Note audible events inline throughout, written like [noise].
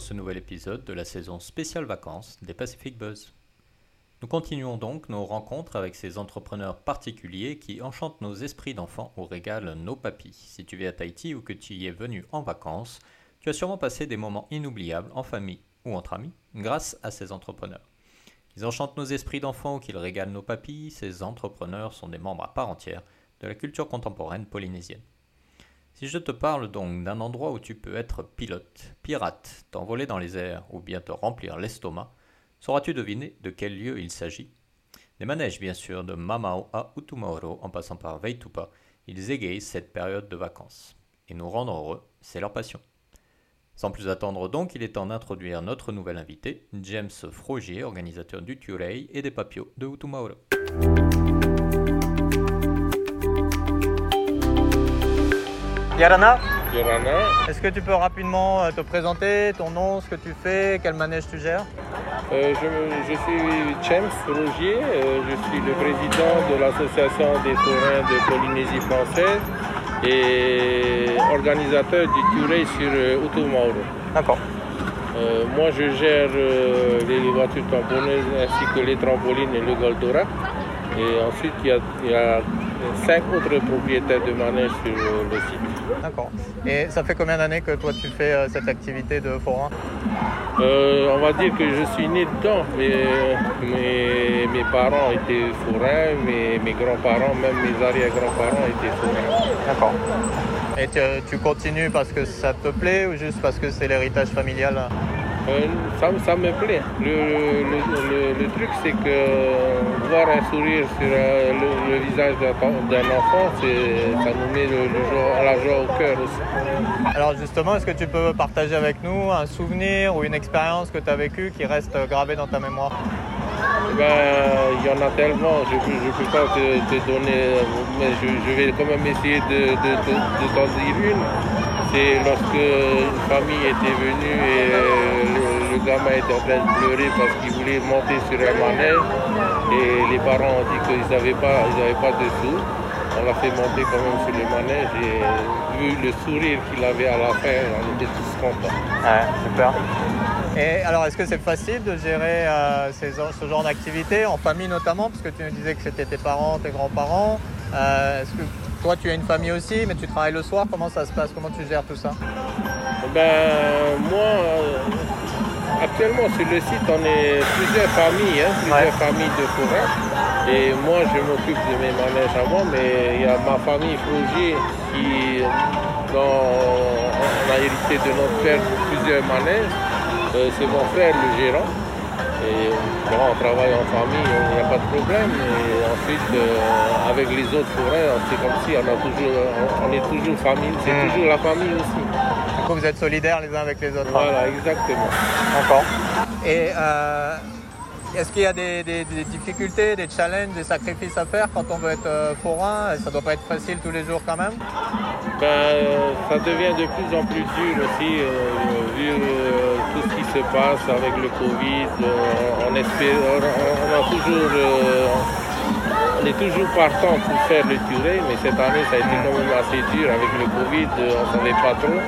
ce nouvel épisode de la saison spéciale vacances des Pacific Buzz. Nous continuons donc nos rencontres avec ces entrepreneurs particuliers qui enchantent nos esprits d'enfants ou régalent nos papis. Si tu vis à Tahiti ou que tu y es venu en vacances, tu as sûrement passé des moments inoubliables en famille ou entre amis grâce à ces entrepreneurs. Ils enchantent nos esprits d'enfants ou qu'ils régalent nos papis, ces entrepreneurs sont des membres à part entière de la culture contemporaine polynésienne. Si je te parle donc d'un endroit où tu peux être pilote, pirate, t'envoler dans les airs ou bien te remplir l'estomac, sauras-tu deviner de quel lieu il s'agit? Des manèges bien sûr, de Mamao à Utumoro en passant par Veitupa, ils égayent cette période de vacances. Et nous rendre heureux, c'est leur passion. Sans plus attendre donc, il est temps d'introduire notre nouvel invité, James Frogier, organisateur du Turei et des Papios de Utumauro. Yarana, Yorana, est-ce que tu peux rapidement euh, te présenter, ton nom, ce que tu fais, quel manège tu gères? Euh, je, je suis James Rogier, euh, je suis le président de l'association des forains de Polynésie française et organisateur du Touré sur euh, Utumauro. D'accord. Euh, moi je gère euh, les voitures tamponneuses ainsi que les trampolines et le Goldora. Et ensuite il y a, il y a cinq autres propriétaires de manèges sur euh, le site. D'accord. Et ça fait combien d'années que toi tu fais euh, cette activité de forain? Euh, on va dire que je suis né dedans, mais mes, mes parents étaient forains, mes, mes grands-parents, même mes arrière-grands-parents étaient forains. D'accord. Et tu, tu continues parce que ça te plaît ou juste parce que c'est l'héritage familial? Euh, ça, ça me plaît. Le, le- le- le truc, c'est que voir un sourire sur euh, le, visage d'un enfant, ça nous met le, le joie- la joie au cœur aussi. Alors justement, est-ce que tu peux partager avec nous un souvenir ou une expérience que tu as vécue qui reste gravée dans ta mémoire? Eh Ben, il y en a tellement, je ne peux, pas te, te donner, mais je, je vais quand même essayer de, de, de, de t'en dire une. C'est lorsque une famille était venue et le, gamin était en train de pleurer parce qu'il voulait monter sur un manège et les parents ont dit qu'ils n'avaient pas, ils avaient pas de sous. On l'a fait monter quand même sur le manège et vu le sourire qu'il avait à la fin, on était tous contents. Ouais, super. Et alors, est-ce que c'est facile de gérer euh, ces- ce genre d'activité, en famille notamment, parce que tu nous disais que c'était tes parents, tes grands-parents. Euh, est-ce que toi, tu as une famille aussi, mais tu travailles le soir? Comment ça se passe? Comment tu gères tout ça? Ben, moi, actuellement sur le site, on est plusieurs familles, hein, plusieurs Ouais. familles de forains. Et moi, je m'occupe de mes manèges à moi, mais il y a ma famille Frogier qui, dont on a hérité de notre père plusieurs manèges. Euh, C'est mon frère le gérant. Et bon, on travaille en famille, il n'y a pas de problème. Et ensuite, euh, avec les autres forains, c'est comme si on, a toujours, on est toujours famille, c'est Mm. toujours la famille aussi. Coup, vous êtes solidaires les uns avec les autres. Voilà, exactement. Encore. Et euh, est-ce qu'il y a des, des- des difficultés, des challenges, des sacrifices à faire quand on veut être euh, forain? Ça doit pas être facile tous les jours quand même? Ben, euh, ça devient de plus en plus dur aussi, euh, vu euh, tout ce qui se passe avec le Covid. euh, on, espère, on, on a toujours, on est toujours partant pour faire le Turé, mais cette année ça a été quand même assez dur avec le Covid, on ne savait pas trop.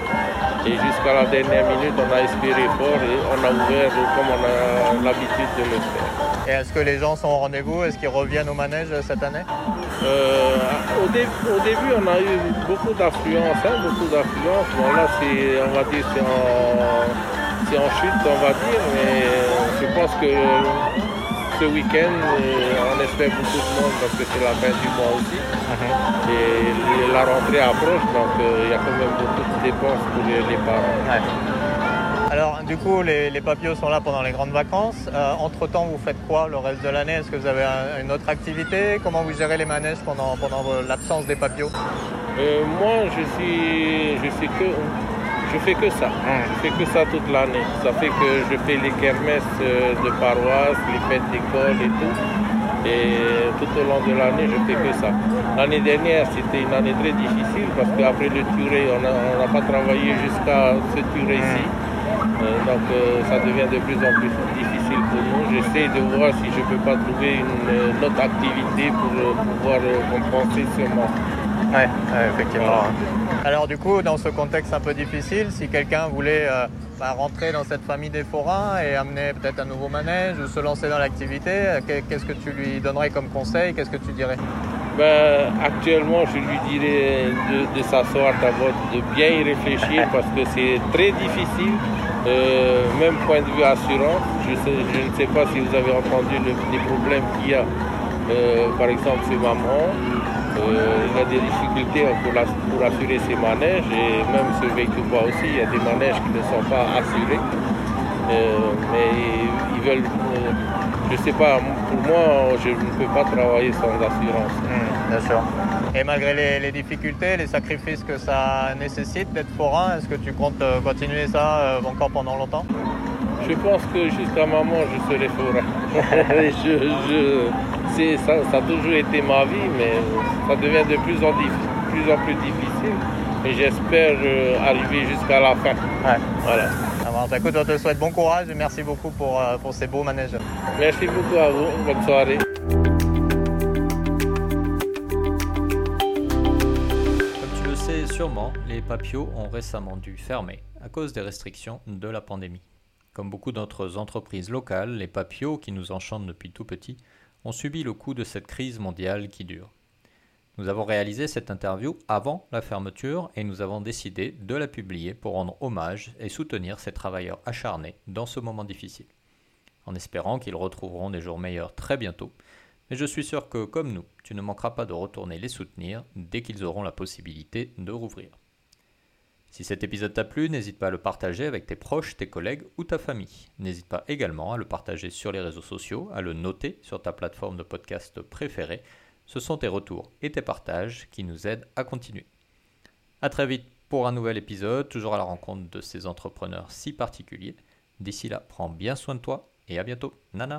Et jusqu'à la dernière minute, on a espéré fort et on a ouvert comme on a l'habitude de le faire. Et est-ce que les gens sont au rendez-vous? Est-ce qu'ils reviennent au manège euh, cette année? Euh, au, dé- au début, on a eu beaucoup d'affluence, hein, beaucoup d'affluence. Bon, là, c'est, on va dire, c'est en, c'est en chute, on va dire, mais je pense que ce week-end, euh, on espère beaucoup de monde parce que c'est la fin du mois aussi. Et la rentrée approche, donc euh, il y a quand même beaucoup de dépenses pour les, parents. Ouais. Alors, du coup, les, les sont là pendant les grandes vacances. Euh, entre-temps, vous faites quoi le reste de l'année? Est-ce que vous avez un- une autre activité? Comment vous gérez les manèges pendant, pendant euh, l'absence des Euh, moi, je suis, je suis que, je fais que ça. Je fais que ça toute l'année. Ça fait que je fais les kermesses euh, de paroisse, les fêtes d'école et tout. Et tout au long de l'année, je fais que ça. L'année dernière, c'était une année très difficile parce qu'après le Turé, on n'a pas travaillé jusqu'à ce Turé-ci. Euh, donc euh, ça devient de plus en plus difficile pour nous. J'essaie de voir si je ne peux pas trouver une, une autre activité pour euh, pouvoir compenser ce manque. Ouais, effectivement. Alors du coup, dans ce contexte un peu difficile, si quelqu'un voulait euh, bah, rentrer dans cette famille des forains et amener peut-être un nouveau manège ou se lancer dans l'activité, qu'est-ce que tu lui donnerais comme conseil? Qu'est-ce que tu dirais? Ben, actuellement, je lui dirais de, s'asseoir d'abord, de bien y réfléchir parce que c'est très difficile, euh, même point de vue assurance. Je, ne sais pas si vous avez entendu les problèmes qu'il y a, euh, par exemple, chez maman. Euh, il a des difficultés pour, assurer ses manèges et même ce véhicule aussi, il y a des manèges qui ne sont pas assurés. mais ils veulent je sais pas, pour moi, je ne peux pas travailler sans assurance. Hmm, bien sûr. Et malgré les, difficultés, les sacrifices que ça nécessite d'être forain, est-ce que tu comptes euh, continuer ça euh, encore pendant longtemps? Je pense que jusqu'à maman, je serai forain. [laughs] ça, a toujours été ma vie, mais ça devient de plus en, plus, en plus difficile. Et j'espère euh, arriver jusqu'à la fin. Voilà. Bah, écoute, on te souhaite bon courage et merci beaucoup pour, euh, pour ces beaux manèges. Merci beaucoup à vous. Bonne soirée. Comme tu le sais sûrement, les papios ont récemment dû fermer à cause des restrictions de la pandémie. Comme beaucoup d'autres entreprises locales, les papios, qui nous enchantent depuis tout petit, ont subi le coup de cette crise mondiale qui dure. Nous avons réalisé cette interview avant la fermeture et nous avons décidé de la publier pour rendre hommage et soutenir ces travailleurs acharnés dans ce moment difficile. En espérant qu'ils retrouveront des jours meilleurs très bientôt, mais je suis sûr que, comme nous, tu ne manqueras pas de retourner les soutenir dès qu'ils auront la possibilité de rouvrir. Si cet épisode t'a plu, n'hésite pas à le partager avec tes proches, tes collègues ou ta famille. N'hésite pas également à le partager sur les réseaux sociaux, à le noter sur ta plateforme de podcast préférée ce sont tes retours et tes partages qui nous aident à continuer. A très vite pour un nouvel épisode, toujours à la rencontre de ces entrepreneurs si particuliers. D'ici là, prends bien soin de toi et à bientôt. Nana